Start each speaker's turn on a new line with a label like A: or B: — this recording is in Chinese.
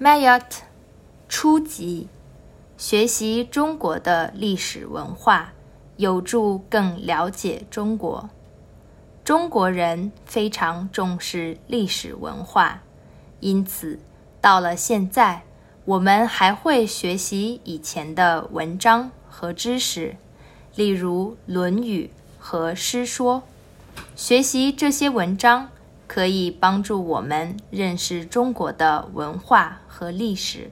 A: Mayot，初级，学习中国的历史文化，有助更了解中国。中国人非常重视历史文化，因此到了现在，我们还会学习以前的文章和知识，例如《论语》和《诗说》。学习这些文章。可以帮助我们认识中国的文化和历史。